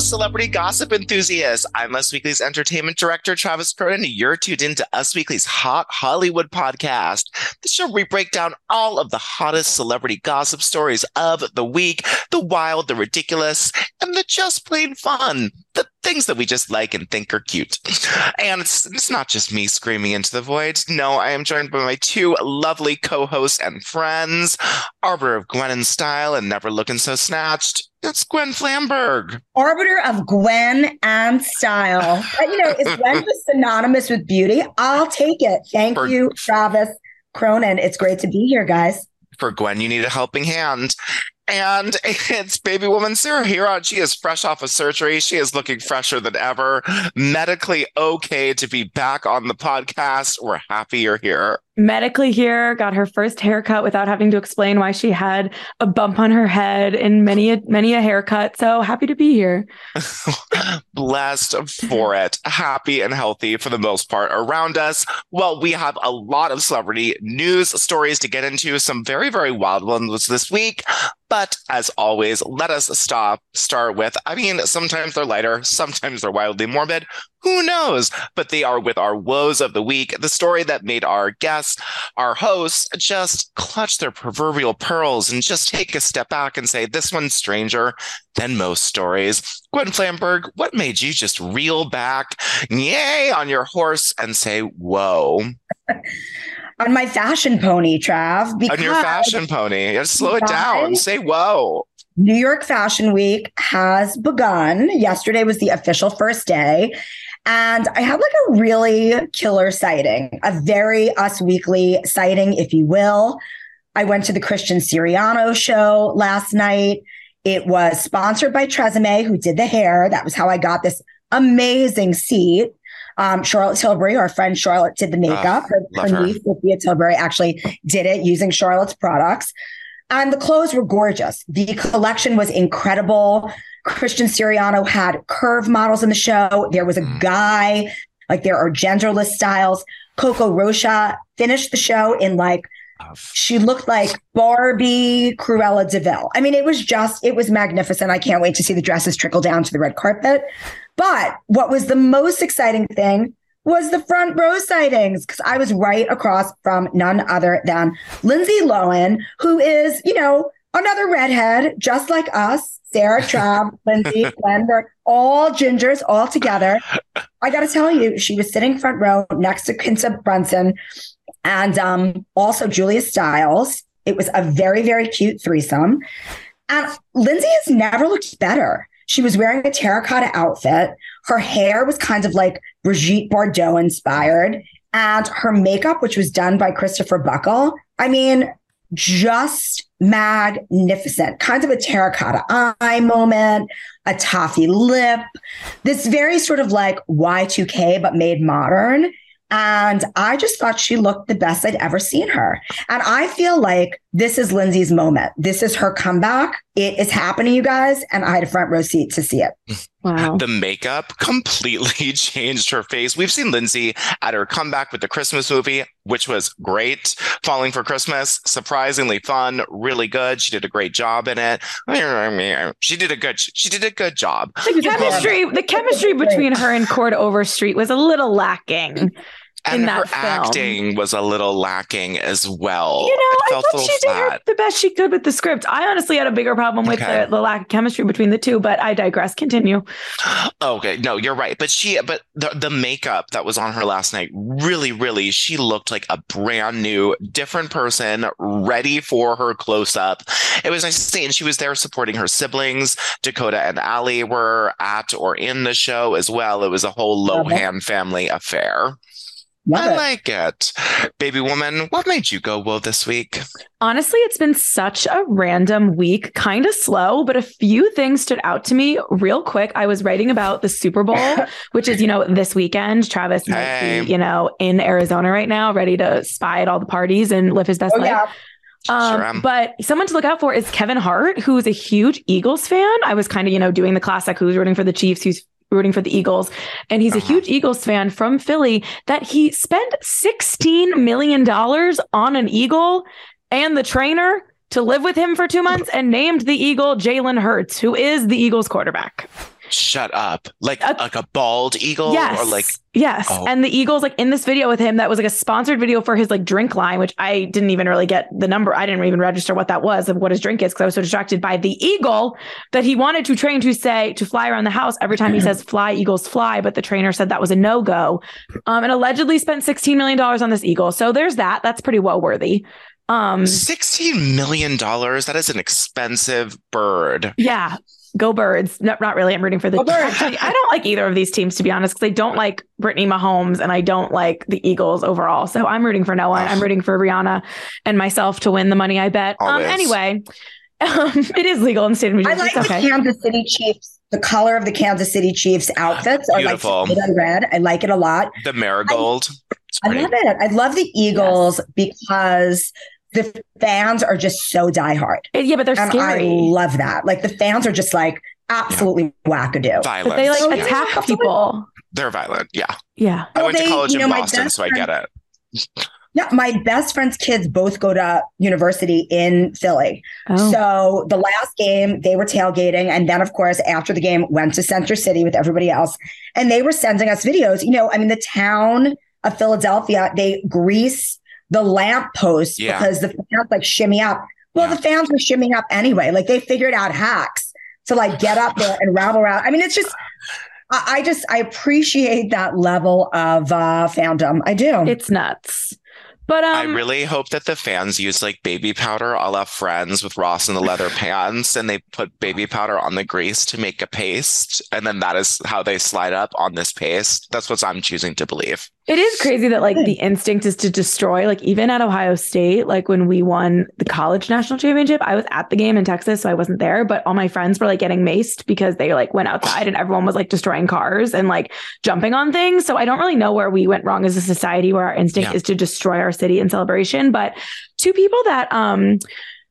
Celebrity gossip enthusiasts. I'm Us Weekly's entertainment director, Travis Cronin. You're tuned into Us Weekly's Hot Hollywood podcast, the show we break down all of the hottest celebrity gossip stories of the week, the wild, the ridiculous, and the just plain fun. The things that we just like and think are cute. And it's, it's not just me screaming into the void. No, I am joined by my two lovely co-hosts and friends, Arbiter of Gwen and Style and Never Looking So Snatched, it's Gwen Flamberg. Arbiter of Gwen and style. But, you know, is Gwen just synonymous with beauty? I'll take it. Thank For, you, Travis Cronin. It's great to be here, guys. For Gwen, you need a helping hand. And it's baby woman Sarah Hearon. She is fresh off of surgery. She is looking fresher than ever. Medically okay to be back on the podcast. We're happy you're here medically here, got her first haircut without having to explain why she had a bump on her head in many a, many a haircut. So happy to be here. Blessed for it. Happy and healthy for the most part around us. Well, we have a lot of celebrity news stories to get into, some very, very wild ones this week. But as always, let us stop, start with, I mean, sometimes they're lighter, sometimes they're wildly morbid. Who knows? But they are with our woes of the week, the story that made our guests, our hosts, just clutch their proverbial pearls and just take a step back and say, this one's stranger than most stories. Gwen Flamberg, what made you just reel back, yay, on your horse and say, whoa? on my fashion pony, Trav. Because on your fashion pony. Slow it down. Say whoa. New York Fashion Week has begun. Yesterday was the official first day. And I had like a really killer sighting, a very Us Weekly sighting, if you will. I went to the Christian Siriano show last night. It was sponsored by Tresemme, who did the hair. That was how I got this amazing seat. Um, Charlotte Tilbury, our friend Charlotte, did the makeup. Uh, her, her niece, Sophia Tilbury, actually did it using Charlotte's products. And the clothes were gorgeous. The collection was incredible. Christian Siriano had curve models in the show. There was a mm. guy, like there are genderless styles. Coco Rocha finished the show in like she looked like Barbie Cruella de Vil. I mean, it was just, it was magnificent. I can't wait to see the dresses trickle down to the red carpet. But what was the most exciting thing was the front row sightings because I was right across from none other than Lindsay Lohan, who is, you know, another redhead, just like us. Sarah Trav, Lindsay, Gwen, they're all gingers all together. I got to tell you, she was sitting front row next to Quinta Brunson and um, also Julia Stiles. It was a very, very cute threesome. And Lindsay has never looked better. She was wearing a terracotta outfit. Her hair was kind of like Brigitte Bardot inspired. And her makeup, which was done by Kristofer Buckle, I mean, just magnificent, kind of a terracotta eye moment, a toffee lip, this very sort of like Y2K, but made modern. And I just thought she looked the best I'd ever seen her. And I feel like this is Lindsay's moment. This is her comeback. It is happening, you guys. And I had a front row seat to see it. Mm. Wow. The makeup completely changed her face. We've seen Lindsay at her comeback with the Christmas movie, which was great. Falling for Christmas, surprisingly fun, really good. She did a great job in it. She did a good she did a good job. The chemistry, the chemistry between her and Chord Overstreet was a little lacking. And her film. acting was a little lacking as well. You know, It I thought she did her, the best she could with the script. I honestly had a bigger problem with Okay. the, the lack of chemistry between the two, but I digress. Continue. Okay, no, you're right. But she, but the the makeup that was on her last night, really, really, she looked like a brand new, different person, ready for her close up. It was nice to see, and she was there supporting her siblings. Dakota and Ali were at or in the show as well. It was a whole Lohan family affair. Love I it. like it. Baby woman, what made you go whoa this week? Honestly, it's been such a random week, kind of slow, but a few things stood out to me real quick. I was writing about the Super Bowl, which is, you know, this weekend. Travis might be, you know, in Arizona right now, ready to spy at all the parties and live his best oh life. yeah. Um, Sure but someone to look out for is Kevin Hart, who's a huge Eagles fan. I was kind of, you know, doing the classic who's rooting for the Chiefs, who's rooting for the Eagles. And he's a Uh-huh. huge Eagles fan from Philly that he spent $16 million on an Eagle and the trainer to live with him for two months and named the Eagle Jalen Hurts, who is the Eagles quarterback. Shut up. Like Uh, like a bald eagle Yes. or like yes. Oh. And the Eagles, like in this video with him, that was like a sponsored video for his like drink line, which I didn't even really get the number. I didn't even register what that was of what his drink is because I was so distracted by the eagle that he wanted to train to say to fly around the house every time he says fly, Eagles fly. But the trainer said that was a no go. Um, and allegedly spent $16 million on this eagle. So there's that. That's pretty well worthy. Um, $16 million. That is an expensive bird. Yeah. Go birds. No, not really. I'm rooting for the Go Birds. Actually, I don't like either of these teams to be honest, because I don't like Brittany Mahomes and I don't like the Eagles overall. So I'm rooting for no one. I'm rooting for Rihanna and myself to win the money I bet. Um anyway. Um, it is legal in the state of New I like It's the. Kansas City Chiefs. The color of the Kansas City Chiefs outfits are Beautiful. like red on red. I like it a lot. The marigold. It's I love it. I love the Eagles because the fans are just so diehard. Yeah, but they're And scary. I love that. Like the fans are just like absolutely wackadoo. Violent. but they like yeah. attack people. They're violent. Yeah. Yeah. I Well, went to college you know, in Boston, so I get it. Yeah, my best friend's kids both go to university in Philly. Oh. So the last game, they were tailgating. And then, of course, after the game, went to Center City with everybody else. And they were sending us videos. You know, I mean, the town of Philadelphia, they grease the lamp posts Yeah. because the fans like shimmy up. Well, Yeah. the fans were shimmying up anyway. Like they figured out hacks to like get up there and rabble around. I mean, it's just, I, I just, I appreciate that level of uh, fandom. I do. it's nuts. But um I really hope that the fans use like baby powder a la Friends with Ross in the leather pants and they put baby powder on the grease to make a paste. And then that is how they slide up on this paste. That's what I'm choosing to believe. It is crazy that like the instinct is to destroy. Like even at Ohio State, like when we won the college national championship, I was at the game in Texas, so I wasn't there. But all my friends were like getting maced because they like went outside and everyone was like destroying cars and like jumping on things. So I don't really know where we went wrong as a society, where our instinct Yeah. is to destroy our city in celebration. But two people that um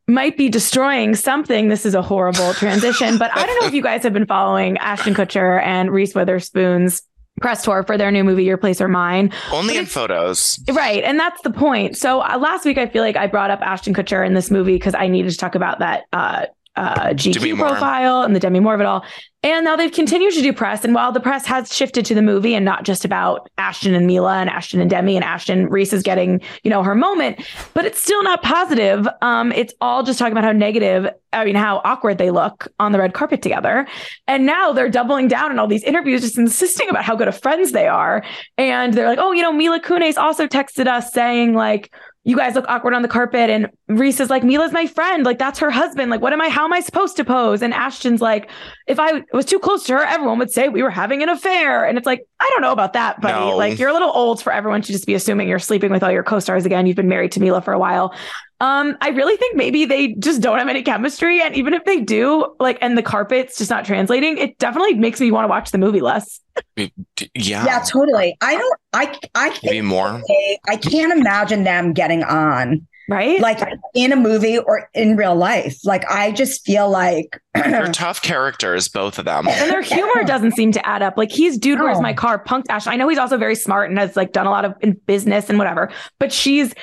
might be destroying something. This is a horrible transition, but I don't know if you guys have been following Ashton Kutcher and Reese Witherspoon's press tour for their new movie, Your Place or Mine. Only in photos. Right. And that's the point. So uh, last week, I feel like I brought up Ashton Kutcher in this movie because I needed to talk about that uh, uh, GQ profile and the Demi Moore of it all. And now they've continued to do press. And while the press has shifted to the movie and not just about Ashton and Mila and Ashton and Demi and Ashton, Reese is getting, you know, her moment, but it's still not positive. Um, it's all just talking about how negative, I mean, how awkward they look on the red carpet together. And now they're doubling down in all these interviews, just insisting about how good of friends they are. And they're like, oh, you know, Mila Kunis also texted us saying, like, you guys look awkward on the carpet. And Reese is like, Mila's my friend. Like, that's her husband. Like, what am I, how am I supposed to pose? And Ashton's like, if I was too close to her, everyone would say we were having an affair. And it's like, I don't know about that, buddy. No. Like, you're a little old for everyone to just be assuming you're sleeping with all your co stars again. You've been married to Mila for a while. Um, I really think maybe they just don't have any chemistry. And even if they do, like, and the carpet's just not translating, it definitely makes me want to watch the movie less. Yeah. Yeah, totally. I don't. I I Maybe more. I can't imagine them getting on Right. like in a movie or in real life. Like I just feel like They're tough characters, both of them. and their humor doesn't seem to add up. Like he's dude, where's No. my car? Punked Ash. I know he's also very smart and has like done a lot of in business and whatever, but she's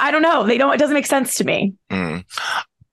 I don't know. They don't. It doesn't make sense to me. Mm.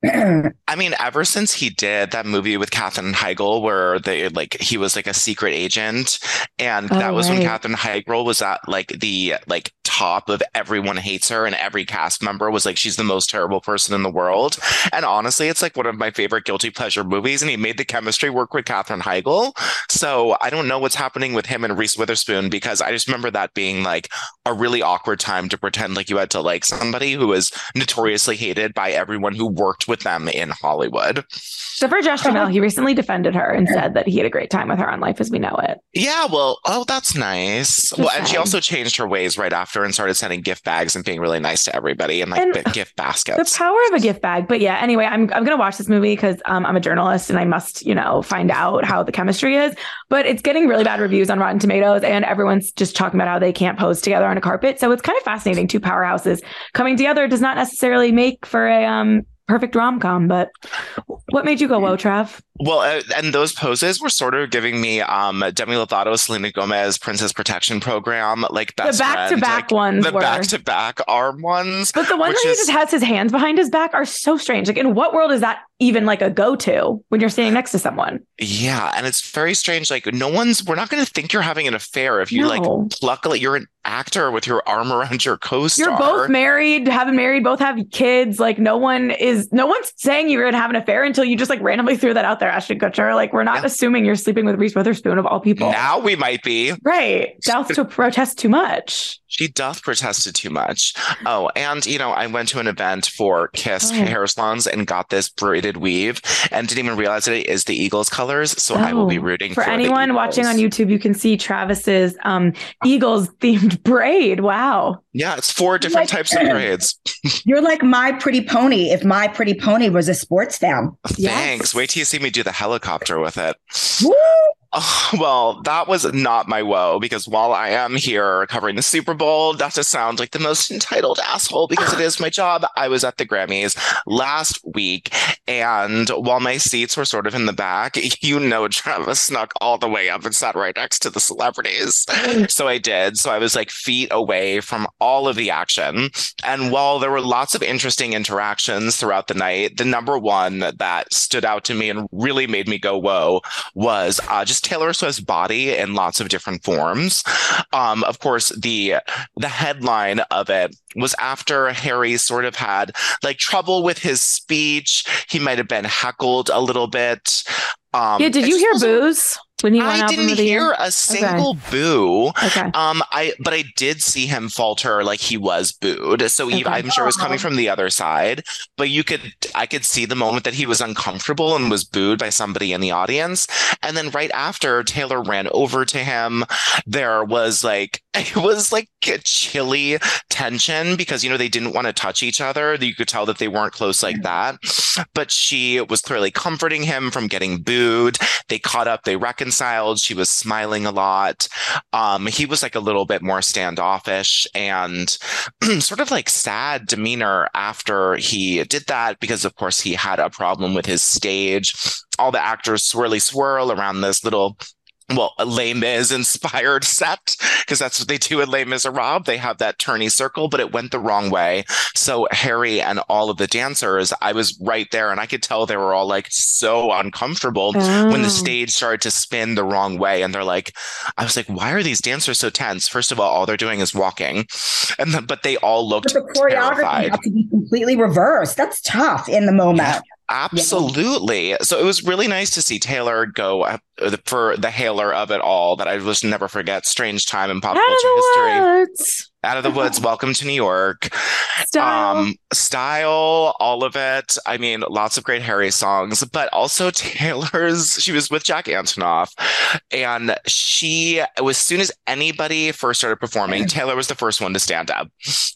I mean, ever since he did that movie with Katherine Heigl, where they like he was like a secret agent, and Oh, that was when right. Katherine Heigl was at like the like top of everyone hates her, and every cast member was like she's the most terrible person in the world. And honestly, it's like one of my favorite guilty pleasure movies, and he made the chemistry work with Katherine Heigl. So I don't know what's happening with him and Reese Witherspoon because I just remember that being like a really awkward time to pretend like you had to like somebody who was notoriously hated by everyone who worked with them in Hollywood. So for Josh Duhamel, he recently defended her and said that he had a great time with her on Life as We Know It. Yeah, well, oh, that's nice. Just well, and she also changed her ways right after and started sending gift bags and being really nice to everybody and like And gift The power of a gift bag. But yeah, anyway, I'm I'm gonna watch this movie because um, I'm a journalist and I must, you know, find out how the chemistry is. But it's getting really bad reviews on Rotten Tomatoes, and everyone's just talking about how they can't pose together on a carpet. So it's kind of fascinating. Two powerhouses coming together does not necessarily make for a um perfect rom com. But what made you go, whoa, Trav? Well, uh, and those poses were sort of giving me um Demi Lovato, Selena Gomez, Princess Protection Program, like The back to back ones the back to back arm ones. but the ones where he just has his hands behind his back are so strange. Like, in what world is that even like a go to when you're standing next to someone? Yeah, and it's very strange. Like, no one's, we're not going to think you're having an affair if you like No. pluck, like, you're an actor with your arm around your co star. You're both married, haven't married, both have kids. Like no one is, no one's saying you're gonna have an affair until you just like randomly threw that out there, Ashton Kutcher. Like we're not Yeah. assuming you're sleeping with Reese Witherspoon of all people. Now we might be. Right. Doth to protest too much. She doth protested too much. Oh, and you know, I went to an event for Kiss Oh. hair salons and got this braided weave and didn't even realize that it is the Eagles colors. So I will be Oh. rooting For for, anyone watching on YouTube, you can see Travis's um Eagles themed braid. Wow. Yeah, it's four different Like- types of braids. You're like My Pretty Pony if My Pretty Pony was a sports fan. Yes. Thanks. Wait till you see me do the helicopter with it. Woo! Oh, well, that was not my woe because while I am here covering the Super Bowl, not to sound like the most entitled asshole because it is my job, I was at the Grammys last week. And while my seats were sort of in the back, you know, Travis snuck all the way up and sat right next to the celebrities. So I did. So I was like feet away from all of the action. And while there were lots of interesting interactions throughout the night, the number one that stood out to me and really made me go, whoa, was uh, just Taylor Swift's body in lots of different forms. Um, of course, the the headline of it was after Harry sort of had like trouble with his speech. He might have been heckled a little bit. Um, yeah, did you hear Booze when I didn't hear year? a single boo. Okay. Um, I but I did see him falter like he was booed. So he, I'm sure it was coming from the other side. But you could I could see the moment that he was uncomfortable and was booed by somebody in the audience. And then right after Taylor ran over to him, there was like it was like a chilly tension because you know they didn't want to touch each other. You could tell that they weren't close like that. But she was clearly comforting him from getting booed. They caught up, they reconciled. She was smiling a lot. Um, he was like a little bit more standoffish and sort of like sad demeanor after he did that because of course he had a problem with his stage. All the actors swirly swirl around this little well, a Les Mis inspired set because that's what they do in Les Miserables. They have that tourney circle, but it went the wrong way. So Harry and all of the dancers, I was right there, and I could tell they were all like so uncomfortable when Oh. the stage started to spin the wrong way. And they're like, I was like, why are these dancers so tense? First of all, all they're doing is walking, and the, but they all But looked the choreography terrified. had to be completely reversed. That's tough in the moment. Absolutely. So it was really nice to see Taylor go uh, for the hailer of it all that I will just never forget. Strange time in pop Out culture history. woods. Out of the woods. Welcome to New York. Style. Um, style, all of it. I mean, lots of great Harry songs, but also Taylor's. She was with Jack Antonoff, and she, as soon as anybody first started performing, Taylor was the first one to stand up,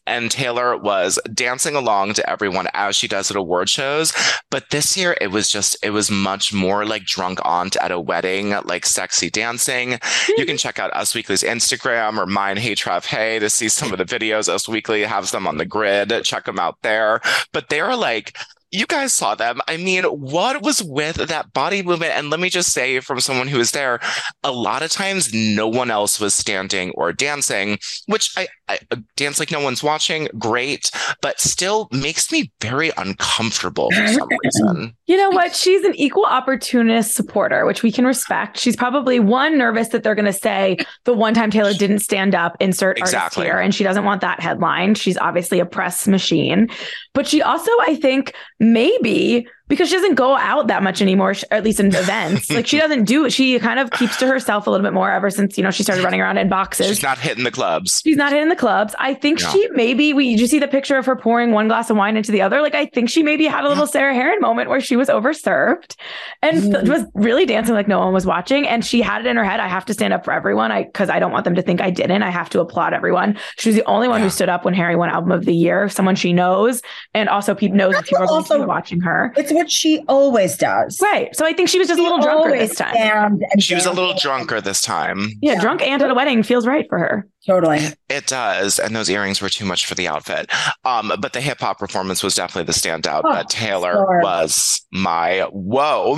and Taylor was dancing along to everyone as she does at award shows. But this year, it was just, it was much more like drunk aunt at a wedding, like sexy dancing. You can check out Us Weekly's Instagram or mine, Hey Trav Hey, to see some of the videos. Us Weekly has them on the grid. Check them out there. But they're like you guys saw them. I mean, what was with that body movement? And let me just say, from someone who was there, a lot of times no one else was standing or dancing, which I, I uh, dance like no one's watching, great, but still makes me very uncomfortable for some reason. You know what? She's an equal opportunist supporter, which we can respect. She's probably one nervous that they're going to say the one time Taylor didn't stand up, insert exactly. here, and she doesn't want that headline. She's obviously a press machine, but she also, I think, maybe because she doesn't go out that much anymore, at least in events. like she doesn't do. She kind of keeps to herself a little bit more ever since, you know, she started running around in boxes. She's not hitting the clubs. She's not hitting the clubs. I think no. she maybe, we, did you see the picture of her pouring one glass of wine into the other? Like, I think she maybe had a little Sarah Hearon moment where she was overserved and mm. was really dancing like no one was watching. And she had it in her head. I have to stand up for everyone. I, cause I don't want them to think I didn't. I have to applaud everyone. She was the only one yeah. who stood up when Harry won album of the year, someone she knows. And also people knows That's people are watching her. It's what she always always does. Right. So I think she was just she a little drunker this time. she was a little drunker this time. Yeah, yeah, drunk and at a wedding feels right for her. Totally. It does. And those earrings were too much for the outfit. Um, but the hip hop performance was definitely the standout. Oh, but Taylor sure. was my whoa.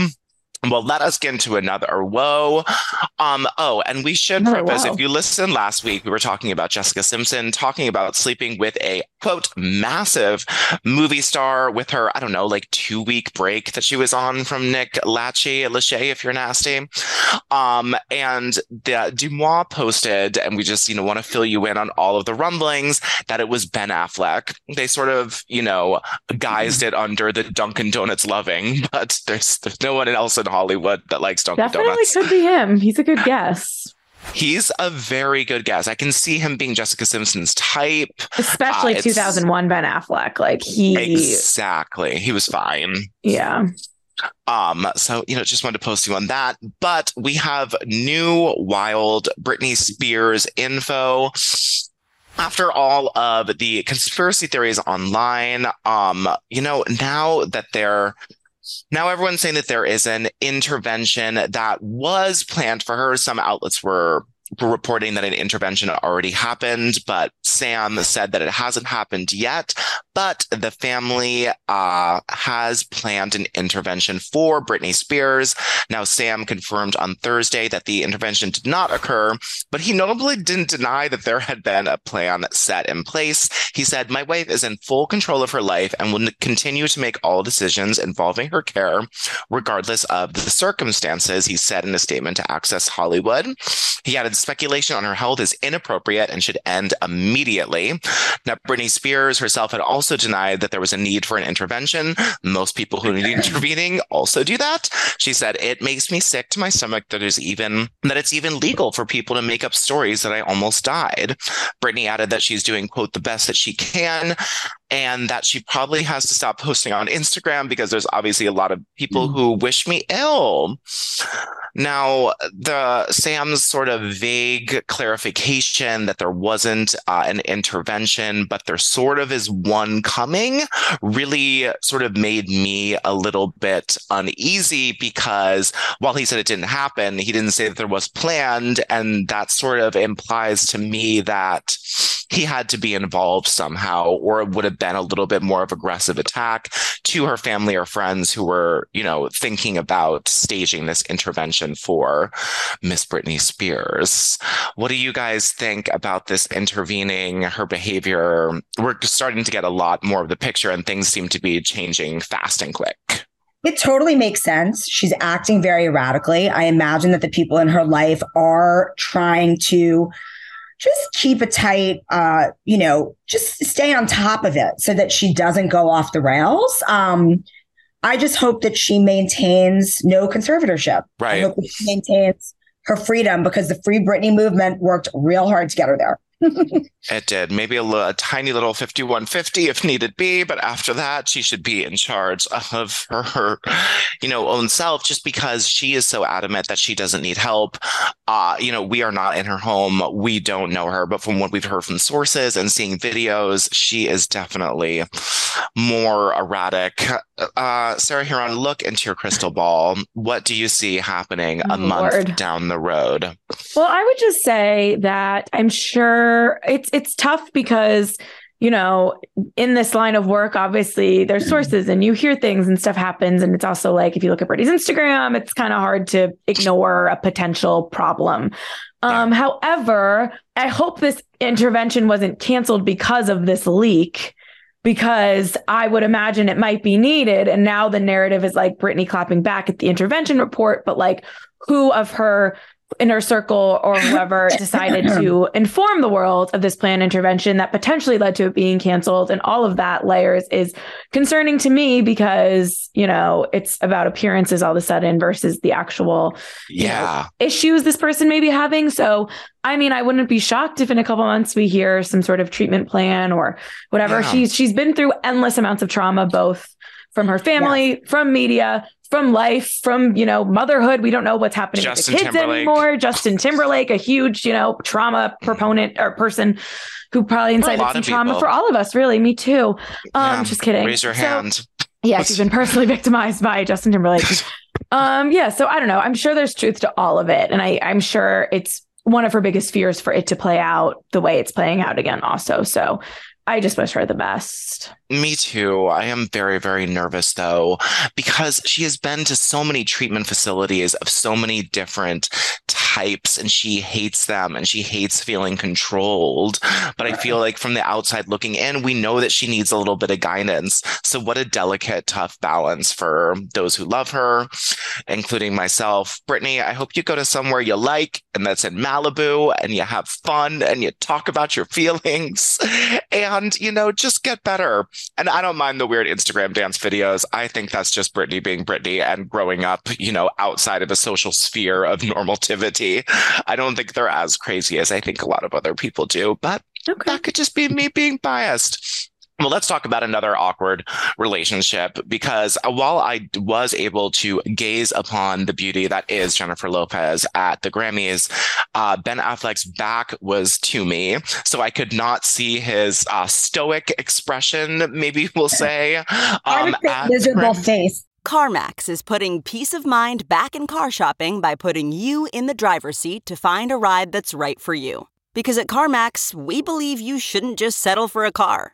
Well, let us get into another whoa. Um, oh, and we should oh, preface wow. if you listened last week, we were talking about Jessica Simpson talking about sleeping with a quote massive movie star with her, I don't know, like two week break that she was on from Nick Lachey, Lachey, if you're nasty. Um, and the DeuxMoi posted, and we just, you know, want to fill you in on all of the rumblings that it was Ben Affleck. They sort of, you know, guised it under the Dunkin' Donuts loving, but there's there's no one else in Hollywood that likes Dunkin' Definitely Donuts. could be him. He's a good guess. He's a very good guess. I can see him being Jessica Simpson's type. Especially uh, 2001 Ben Affleck. Like he Exactly. He was fine. Yeah. Um, so you know, just wanted to post you on that. But we have new wild Britney Spears info after all of the conspiracy theories online, um, you know, now that they're now everyone's saying that there is an intervention that was planned for her. Some outlets were reporting that an intervention had already happened, but Sam said that it hasn't happened yet. But the family uh, has planned an intervention for Britney Spears. Now, Sam confirmed on Thursday that the intervention did not occur, but he notably didn't deny that there had been a plan set in place. He said, My wife is in full control of her life and will continue to make all decisions involving her care, regardless of the circumstances, he said in a statement to Access Hollywood. He added, Speculation on her health is inappropriate and should end immediately. Now, Britney Spears herself had also denied that there was a need for an intervention. Most people who need intervening also do that. She said, It makes me sick to my stomach that there's even that it's even legal for people to make up stories that I almost died. Britney added that she's doing, quote, the best that she can and that she probably has to stop posting on Instagram because there's obviously a lot of people mm. who wish me ill. Now, the Sam's sort of vague clarification that there wasn't uh, an intervention, but there sort of is one coming, really sort of made me a little bit uneasy because while he said it didn't happen, he didn't say that there was planned, and that sort of implies to me that he had to be involved somehow, or it would have been a little bit more of aggressive attack to her family or friends who were, you know, thinking about staging this intervention for Miss Britney Spears. What do you guys think about this intervening, her behavior? We're starting to get a lot more of the picture, and things seem to be changing fast and quick. It totally makes sense. She's acting very erratically. I imagine that the people in her life are trying to just keep it tight, uh, you know, just stay on top of it so that she doesn't go off the rails. Um, I just hope that she maintains no conservatorship. Right. I hope that she maintains her freedom because the Free Britney movement worked real hard to get her there. it did. Maybe a, a, tiny little 5150 if needed be, but after that, she should be in charge of her, her, you know, own self just because she is so adamant that she doesn't need help. Uh, you know, we are not in her home. We don't know her, but from what we've heard from sources and seeing videos, she is definitely more erratic. Uh, Sarah Hearon, look into your crystal ball. What do you see happening a month down the road? Well, I would just say that I'm sure it's it's tough because you know, in this line of work, obviously there's sources and you hear things and stuff happens. And it's also like if you look at Britney's Instagram, it's kind of hard to ignore a potential problem. Um, however, I hope this intervention wasn't canceled because of this leak because I would imagine it might be needed. And now the narrative is like Britney clapping back at the intervention report, but like who of her inner circle or whoever decided to inform the world of this planned intervention that potentially led to it being canceled. And all of that layers is concerning to me because you know it's about appearances all of a sudden versus the actual yeah know, issues this person may be having. So i mean i wouldn't be shocked if in a couple months we hear some sort of treatment plan or whatever. Yeah. she's she's been through endless amounts of trauma both from her family, yeah. from media, from life, from you know motherhood. We don't know what's happening Justin with the kids Timberlake. anymore. Justin Timberlake, a huge you know trauma proponent or person who probably incited some trauma for all of us. Really, me too. Um, yeah. just kidding. Raise your so, hand. Yeah, she's been personally victimized by Justin Timberlake. um, yeah, so I don't know. I'm sure there's truth to all of it, and I I'm sure it's one of her biggest fears for it to play out the way it's playing out again. Also, so I just wish her the best. Me too. I am very, very nervous though, because she has been to so many treatment facilities of so many different types and she hates them and she hates feeling controlled. But I feel like from the outside looking in, we know that she needs a little bit of guidance. So, what a delicate, tough balance for those who love her, including myself. Britney, I hope you go to somewhere you like and that's in Malibu and you have fun and you talk about your feelings and, you know, just get better. And I don't mind the weird Instagram dance videos. I think that's just Britney being Britney and growing up, you know, outside of a social sphere of normativity. I don't think they're as crazy as I think a lot of other people do, but okay. that could just be me being biased. Well, let's talk about another awkward relationship because while I was able to gaze upon the beauty that is Jennifer Lopez at the Grammys, uh, Ben Affleck's back was to me. So I could not see his uh, stoic expression, maybe we'll say. Um, miserable face. CarMax is putting peace of mind back in car shopping by putting you in the driver's seat to find a ride that's right for you. Because at CarMax, we believe you shouldn't just settle for a car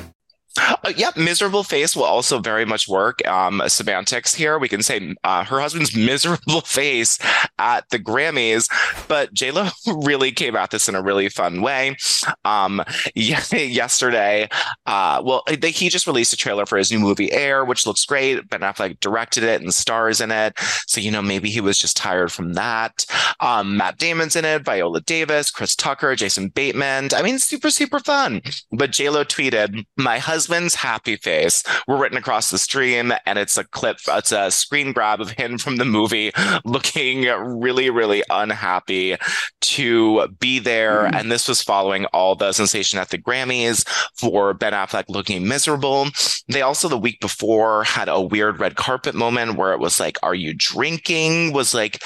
Uh, yep, miserable face will also very much work. Um, semantics here. We can say uh, her husband's miserable face at the Grammys, but J Lo really came at this in a really fun way. Um, yesterday, uh, well, they, he just released a trailer for his new movie Air, which looks great. Ben Affleck directed it and stars in it, so you know maybe he was just tired from that. Um, Matt Damon's in it, Viola Davis, Chris Tucker, Jason Bateman. I mean, super super fun. But J Lo tweeted, "My husband." Husband's happy face were written across the stream, and it's a clip, it's a screen grab of him from the movie looking really, really unhappy to be there. Mm. And this was following all the sensation at the Grammys for Ben Affleck looking miserable. They also, the week before, had a weird red carpet moment where it was like, Are you drinking? was like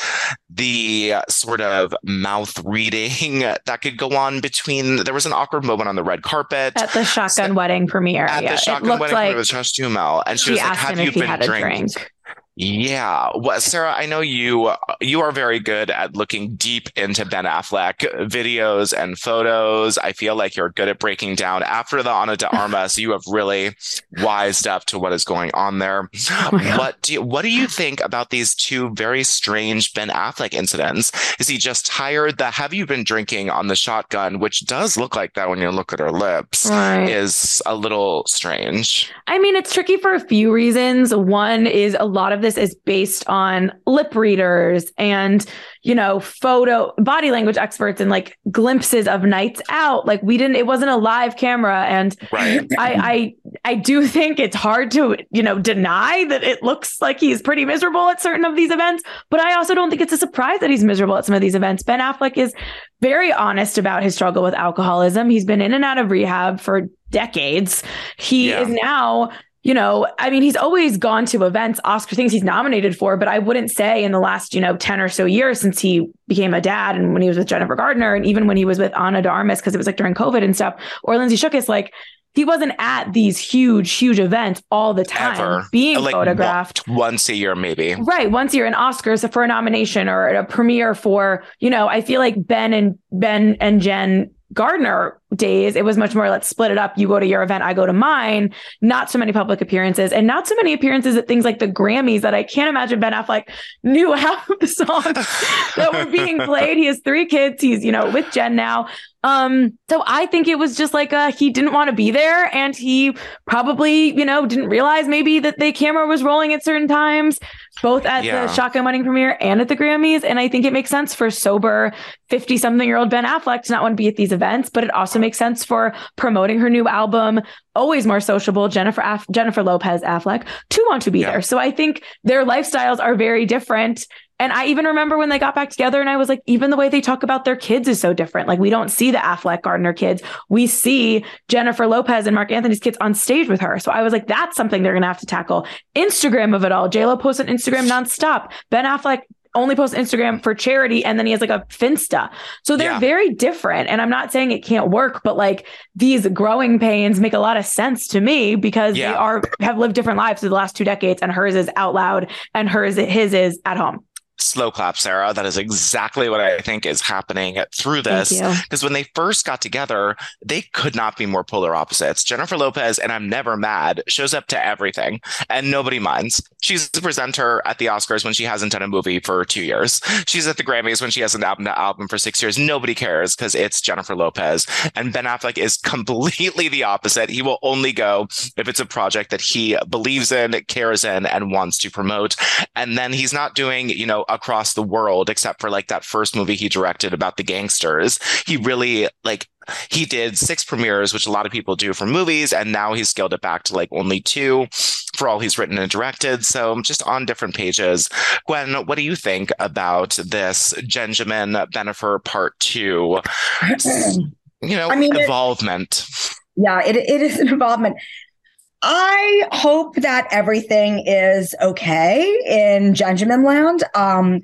the sort of mouth reading that could go on between. There was an awkward moment on the red carpet at the shotgun so, wedding premiere at yeah, the shotgun wedding like, with Josh Duhamel, and she, she was like, "Have you been drinking?" Drink. Yeah. Well, Sarah, I know you uh, you are very good at looking deep into Ben Affleck videos and photos. I feel like you're good at breaking down after the Ana de Armas, you have really wised up to what is going on there. Oh what do you, what do you think about these two very strange Ben Affleck incidents? Is he just tired? The have you been drinking on the shotgun, which does look like that when you look at her lips, right. is a little strange. I mean, it's tricky for a few reasons. One is a lot of this is based on lip readers and, you know, photo body language experts and like glimpses of nights out. Like we didn't, it wasn't a live camera. And right. I, I, I do think it's hard to, you know, deny that it looks like he's pretty miserable at certain of these events. But I also don't think it's a surprise that he's miserable at some of these events. Ben Affleck is very honest about his struggle with alcoholism. He's been in and out of rehab for decades. He yeah. is now you know, I mean, he's always gone to events, Oscar things he's nominated for, but I wouldn't say in the last, you know, 10 or so years since he became a dad and when he was with Jennifer Gardner and even when he was with Ana de Armas, because it was like during COVID and stuff, or Lindsay Shookus, like he wasn't at these huge, huge events all the time Ever. being like photographed. Once a year, maybe. Right. Once a year, an Oscars for a nomination or a premiere for, you know, I feel like Ben and Ben and Jen Gardner days, it was much more let's split it up. You go to your event, I go to mine. Not so many public appearances and not so many appearances at things like the Grammys that I can't imagine Ben Affleck knew half of the songs that were being played. He has three kids. He's, you know, with Jen now. Um, so I think it was just like uh he didn't want to be there and he probably, you know, didn't realize maybe that the camera was rolling at certain times, both at yeah. the Shotgun Wedding premiere and at the Grammys. And I think it makes sense for sober 50 something year old Ben Affleck to not want to be at these events, but it also makes sense for promoting her new album, always more sociable, Jennifer Aff- Jennifer Lopez Affleck, to want to be yeah. there. So I think their lifestyles are very different. And I even remember when they got back together and I was like, even the way they talk about their kids is so different. Like we don't see the Affleck Gardner kids. We see Jennifer Lopez and Marc Anthony's kids on stage with her. So I was like, that's something they're going to have to tackle. Instagram of it all. JLo posts on Instagram nonstop. Ben Affleck only posts Instagram for charity and then he has like a Finsta. So they're yeah. very different. And I'm not saying it can't work, but like these growing pains make a lot of sense to me because yeah. they are have lived different lives for the last two decades and hers is out loud and hers his is at home slow clap, Sarah. That is exactly what I think is happening through this. Because when they first got together, they could not be more polar opposites. Jennifer Lopez, and I'm never mad, shows up to everything and nobody minds. She's the presenter at the Oscars when she hasn't done a movie for two years. She's at the Grammys when she hasn't album to album for six years. Nobody cares because it's Jennifer Lopez. And Ben Affleck is completely the opposite. He will only go if it's a project that he believes in, cares in, and wants to promote. And then he's not doing, you know, across the world, except for like that first movie he directed about the gangsters. He really like he did six premieres, which a lot of people do for movies, and now he's scaled it back to like only two for all he's written and directed. So just on different pages. Gwen, what do you think about this Benjamin Bennifer part two? You know, I mean, involvement. It, yeah, it, it is an involvement. I hope that everything is okay in Benjamin Land. Um,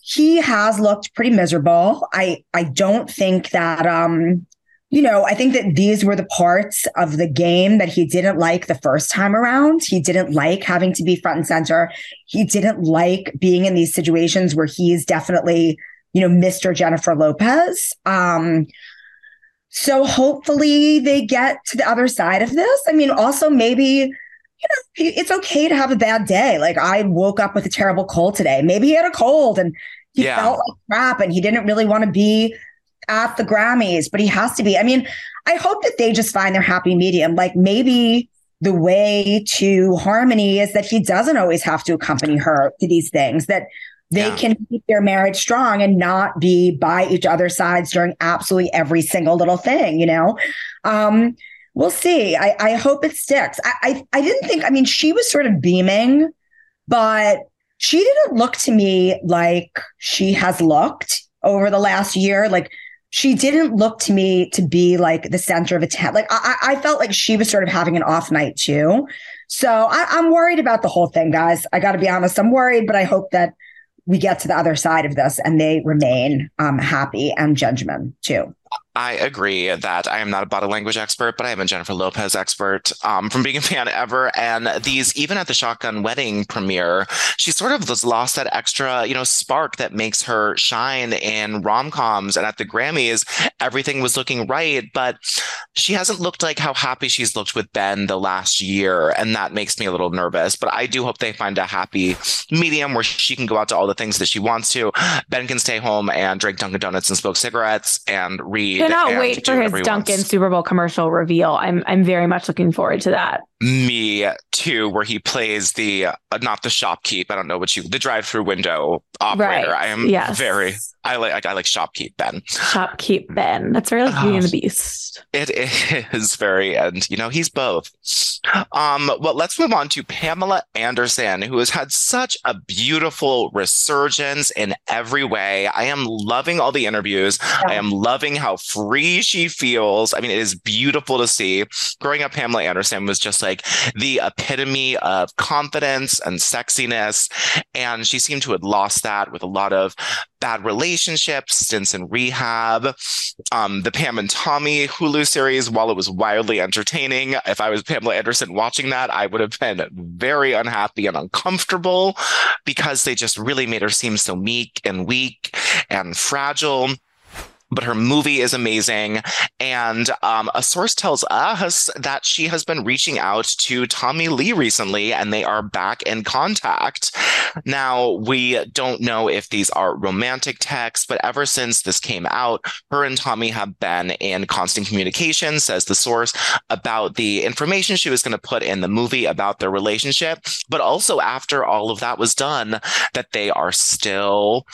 he has looked pretty miserable. I I don't think that um, you know, I think that these were the parts of the game that he didn't like the first time around. He didn't like having to be front and center. He didn't like being in these situations where he's definitely, you know, Mr. Jennifer Lopez. Um, so hopefully they get to the other side of this. I mean, also maybe, you know, it's okay to have a bad day. Like I woke up with a terrible cold today. Maybe he had a cold and he yeah. felt like crap and he didn't really want to be at the Grammys, but he has to be. I mean, I hope that they just find their happy medium. Like maybe the way to harmony is that he doesn't always have to accompany her to these things, that they yeah. can keep their marriage strong and not be by each other's sides during absolutely every single little thing, you know? Um, we'll see. I, I hope it sticks. I, I, I didn't think, I mean, she was sort of beaming, but she didn't look to me like she has looked over the last year. Like she didn't look to me to be like the center of attention. Like I, I felt like she was sort of having an off night too. So I, I'm worried about the whole thing, guys. I got to be honest. I'm worried, but I hope that we get to the other side of this and they remain um, happy and judgment too. I agree that I am not a body language expert, but I am a Jennifer Lopez expert um, from being a fan ever. And these, even at the Shotgun Wedding premiere, she sort of lost that extra, you know, spark that makes her shine in rom coms. And at the Grammys, everything was looking right, but she hasn't looked like how happy she's looked with Ben the last year. And that makes me a little nervous. But I do hope they find a happy medium where she can go out to all the things that she wants to. Ben can stay home and drink Dunkin' Donuts and smoke cigarettes and read cannot wait for his Dunkin' Super Bowl commercial reveal. I'm I'm very much looking forward to that. Me too, where he plays the uh, not the shopkeep. I don't know what you the drive-through window operator. Right. I am Yes. very. I like. I like shopkeep Ben. Shopkeep Ben. That's very like Beauty and the Beast. It is very, and you know, he's both. Um, well, let's move on to Pamela Anderson, who has had such a beautiful resurgence in every way. I am loving all the interviews. I am loving how free she feels. I mean, it is beautiful to see. Growing up, Pamela Anderson was just like the epitome of confidence and sexiness. And she seemed to have lost that with a lot of bad relationships, stints in rehab. Um, the Pam and Tommy Hulu series, while it was wildly entertaining, if I was Pamela Anderson watching that, I would have been very unhappy and uncomfortable because they just really made her seem so meek and weak and fragile. But her movie is amazing. And um, a source tells us that she has been reaching out to Tommy Lee recently and they are back in contact. Now, we don't know if these are romantic texts, but ever since this came out, her and Tommy have been in constant communication, says the source, about the information she was going to put in the movie about their relationship. But also, after all of that was done, that they are still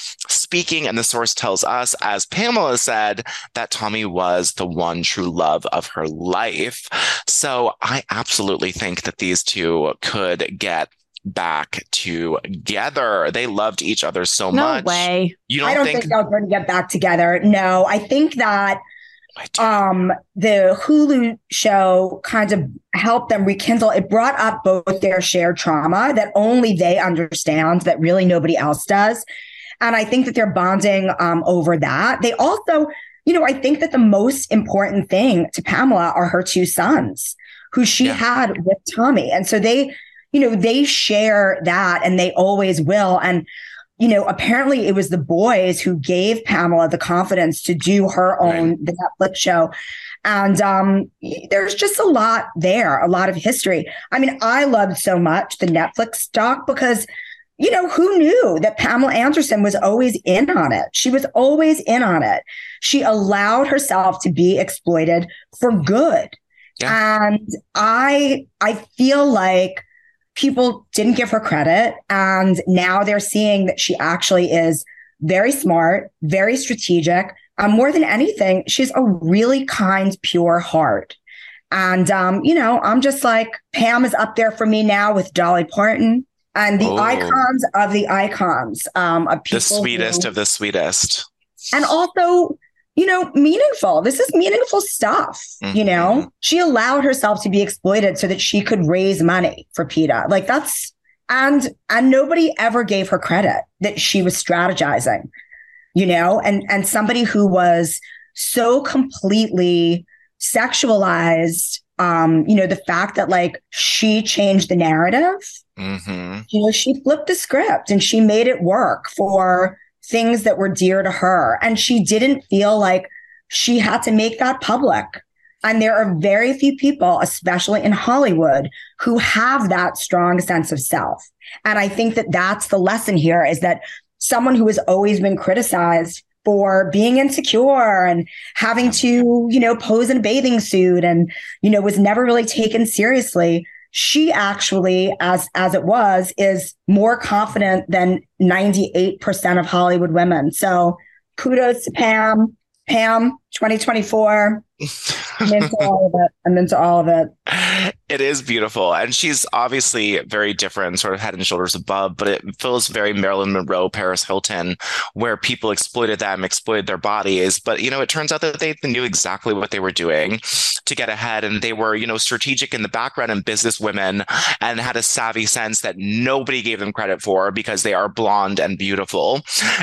speaking. And the source tells us, as Pamela said, that Tommy was the one true love of her life. So I absolutely think that these two could get back together. They loved each other so No much. way. You don't, I don't think, think, they're going to get back together. No, I think that um the Hulu show kind of helped them rekindle. It brought up both their shared trauma that only they understand, that really nobody else does. And I think that they're bonding um, over that. They also, you know, I think that the most important thing to Pamela are her two sons who she Yeah. had with Tommy. And so they, you know, they share that and they always will. And, you know, apparently it was the boys who gave Pamela the confidence to do her own the Netflix show. And um, there's just a lot there, a lot of history. I mean, I loved so much the Netflix doc because you know, who knew that Pamela Anderson was always in on it? She was always in on it. She allowed herself to be exploited for good. And I I feel like people didn't give her credit and now they're seeing that she actually is very smart, very strategic. Um, more than anything, she's a really kind, pure heart. And um, you know, I'm just like Pam is up there for me now with Dolly Parton and the Oh. icons of the icons um, of people the sweetest who- of the sweetest. and also you know meaningful this is meaningful stuff you know Mhm. she allowed herself to be exploited so that she could raise money for PETA like that's and and nobody ever gave her credit that she was strategizing you know and and somebody who was so completely sexualized um you know the fact that like she changed the narrative hmm you know, she flipped the script and she made it work for things that were dear to her. And she didn't feel like she had to make that public. And there are very few people, especially in Hollywood, who have that strong sense of self. And I think that that's the lesson here is that someone who has always been criticized for being insecure and having to, you know, pose in a bathing suit and, you know, was never really taken seriously she actually as as it was is more confident than 98% of hollywood women. So kudos to pam. Pam 2024 i'm into all of it. I'm into all of it It is beautiful. And she's obviously very different, sort of head and shoulders above, but it feels very Marilyn Monroe, Paris Hilton, where people exploited them, exploited their bodies. But, you know, it turns out that they knew exactly what they were doing to get ahead. And they were, you know, strategic in the background and business women and had a savvy sense that nobody gave them credit for because they are blonde and beautiful.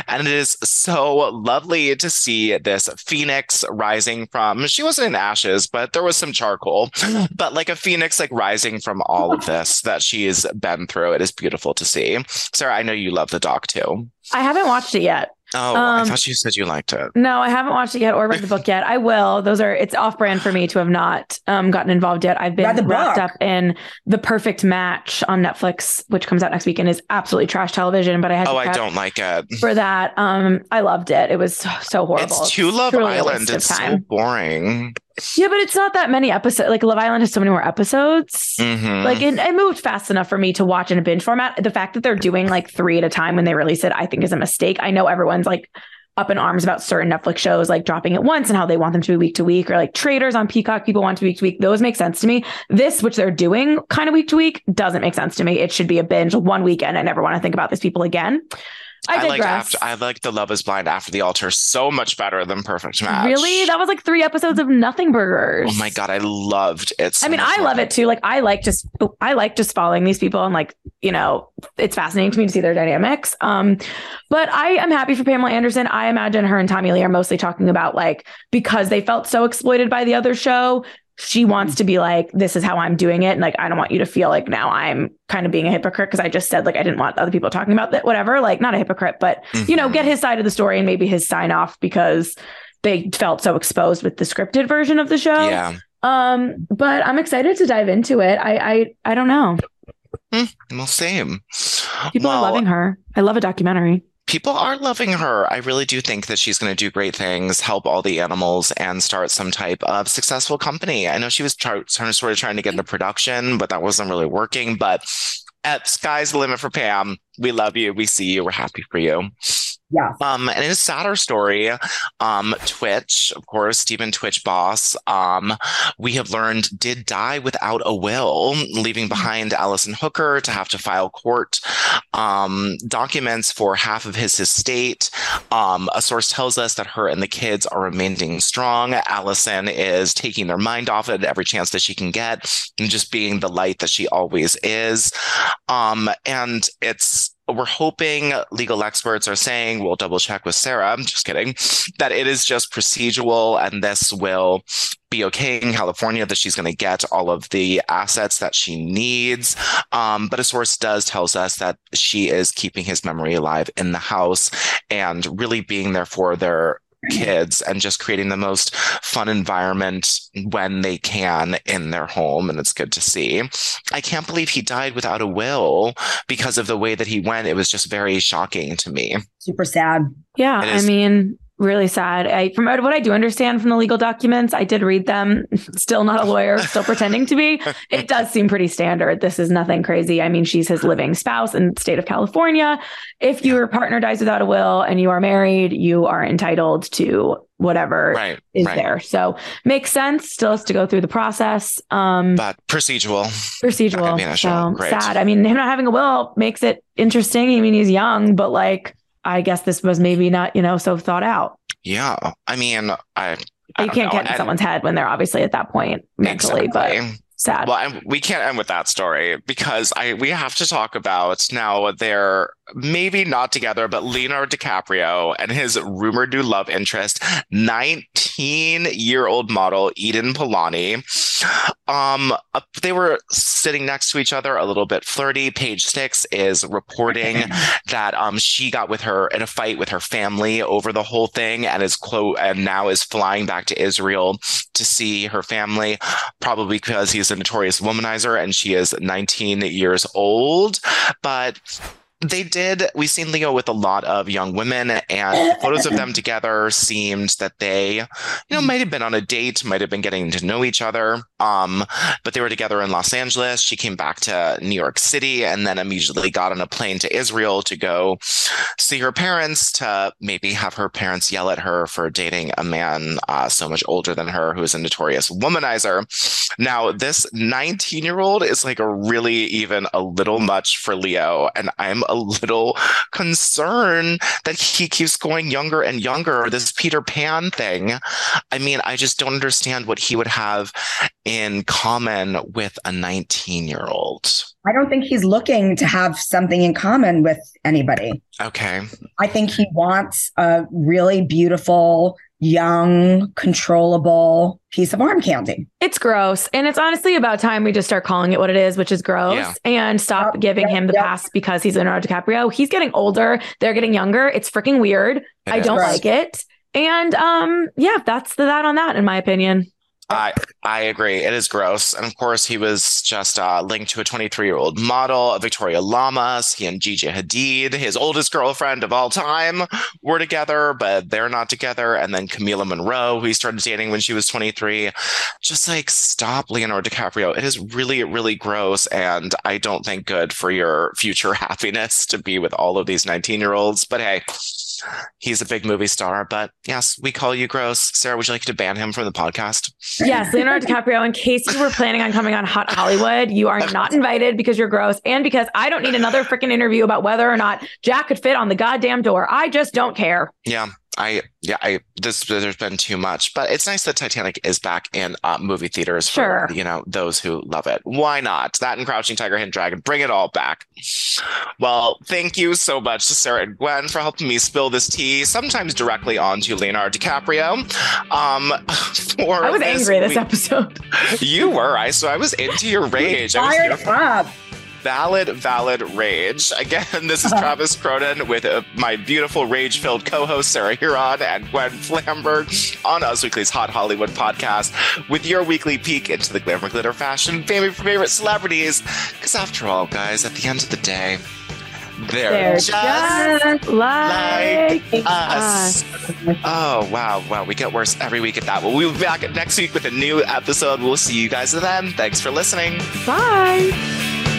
And it is so lovely to see this phoenix rising from, she wasn't in ashes, but there was some charcoal, but like a phoenix, like rising from all of this that she's been through. It is beautiful to see. Sarah, I know you love the doc too. I haven't watched it yet. Oh, I Um, thought you said you liked it. No, I haven't watched it yet or read the book yet. I will. Those are it's off brand for me to have not um, gotten involved yet. I've been Read wrapped up in The Perfect Match on Netflix, which comes out next week and is absolutely trash television. But I had to Oh, I don't like it. for that. Um, I loved it. It was so, so horrible. It's too Love Truly a Island. waste of It's so boring. Yeah, but it's not that many episodes. Like Love Island has so many more episodes. Mhm. Like it, it moved fast enough for me to watch in a binge format. The fact that they're doing like three at a time when they release it, I think is a mistake. I know everyone's like up in arms about certain Netflix shows like dropping it once and how they want them to be week to week, or like Traitors on Peacock, people want to be week to week. Those make sense to me. This, which they're doing kind of week to week, doesn't make sense to me. It should be a binge one weekend. I never want to think about these people again. I I like after I like the Love Is Blind after the altar so much better than Perfect Match. Really? That was like three episodes of Nothing Burgers. Oh my god, I loved it. so I mean, I love it too. Like, I like just, I like just following these people and like, you know, it's fascinating to me to see their dynamics. Um, but I am happy for Pamela Anderson. I imagine her and Tommy Lee are mostly talking about like because they felt so exploited by the other show. She wants to be like, this is how I'm doing it. And like, I don't want you to feel like now I'm kind of being a hypocrite because I just said like I didn't want other people talking about that, whatever. Like, not a hypocrite, but you know, get his side of the story and maybe his sign off because they felt so exposed with the scripted version of the show. Yeah. Um, but I'm excited to dive into it. I I I don't know. Well, same. People Well, are loving her. I love a documentary. People are loving her. I really do think that she's going to do great things, help all the animals, and start some type of successful company. I know she was try- sort of trying to get into production, but that wasn't really working. But at sky's the limit for Pam. We love you. We see you. We're happy for you. Yeah. Um, and in a sadder story, um, Twitch, of course, Stephen Twitch Boss, um, we have learned did die without a will, leaving behind Allison Holker to have to file court um, documents for half of his estate. Um, a source tells us that her and the kids are remaining strong. Allison is taking their mind off it every chance that she can get and just being the light that she always is. Um, and it's we're hoping legal experts are saying we'll double check with Sarah. I'm just kidding that it is just procedural and this will be okay in California that she's going to get all of the assets that she needs. Um, but a source does tells us that she is keeping his memory alive in the house and really being there for their kids and just creating the most fun environment when they can in their home and it's good to see. I can't believe he died without a will. Because of the way that he went it was just very shocking to me. Super sad. Yeah, It I mean, really sad. I from what I do understand from the legal documents, I did read them. Still not a lawyer, still pretending to be. It does seem pretty standard. This is nothing crazy. I mean, she's his living spouse in the state of California. If your partner dies without a will and you are married, you are entitled to whatever right is right there. So makes sense. Still has to go through the process. Um, but procedural procedural. be in a show. So sad. I mean, him not having a will makes it interesting. I mean, he's young, but like, I guess this was maybe not, you know, so thought out. yeah i mean i, I You can't know. get in And- someone's head when they're obviously at that point mentally, but Exactly. Sad. Well, and we can't end with that story because I we have to talk about now they're maybe not together, but Leonardo DiCaprio and his rumored new love interest, 19 year old model Eden Polani. Um, uh, they were sitting next to each other, a little bit flirty. Page Six is reporting that um she got with her in a fight with her family over the whole thing and is clo- and now is flying back to Israel to see her family probably because he's a notorious womanizer and she is 19 years old. But they did, we've seen Leo with a lot of young women, and photos of them together seemed that they, you know, might have been on a date, might have been getting to know each other. Um, but they were together in Los Angeles. She came back to New York City and then immediately got on a plane to Israel to go see her parents to maybe have her parents yell at her for dating a man uh, so much older than her who is a notorious womanizer. Now, this 19 year old is like a really even a little much for Leo. And I'm a little concerned that he keeps going younger and younger. This Peter Pan thing. I mean, I just don't understand what he would have in common with a 19 year old. I don't think he's looking to have something in common with anybody. Okay. I think he wants a really beautiful, young, controllable piece of arm candy. it's gross. And it's honestly about time we just start calling it what it is, which is gross, Yeah. and stop Yep, giving yep, him the yep. pass because he's Leonardo DiCaprio. He's getting older. They're getting younger. It's freaking weird. It I don't is. Right. like it. And um, yeah, that's the that on that, in my opinion. I I agree. It is gross, and of course, he was just uh, linked to a 23 year old model, Victoria Lamas. He and Gigi Hadid, his oldest girlfriend of all time, were together, but they're not together. And then Camila Morrone, who he started dating when she was 23. Just like stop, Leonardo DiCaprio. It is really, really gross, and I don't think good for your future happiness to be with all of these 19 year olds. But hey he's a big movie star. But yes, we call you gross. Sarah, would you like to ban him from the podcast? Yes, Leonardo DiCaprio. In case you were planning on coming on Hot Hollywood, you are not invited because you're gross and because I don't need another freaking interview about whether or not Jack could fit on the goddamn door. I just don't care. Yeah. I yeah I this there's been too much, but it's nice that Titanic is back in uh, movie theaters sure. for you know those who love it. Why not? That and Crouching Tiger, Hidden Dragon, bring it all back. Well, thank you so much to Sarah and Gwen for helping me spill this tea, sometimes directly onto Leonardo DiCaprio. Um, for I was this angry this episode. You were I so I was into your rage. I was Fired up. Valid, valid rage. Again, this is Travis Cronin with uh, my beautiful rage filled co host Sarah Hearon and Gwen Flamberg on Us Weekly's Hot Hollywood podcast with your weekly peek into the glamour, glitter, fashion, favorite, favorite celebrities. Because after all, guys, at the end of the day, they're, They're just, just like us. Oh, wow. Wow. We get worse every week at that. Well, we'll be back next week with a new episode. We'll see you guys then. Thanks for listening. Bye.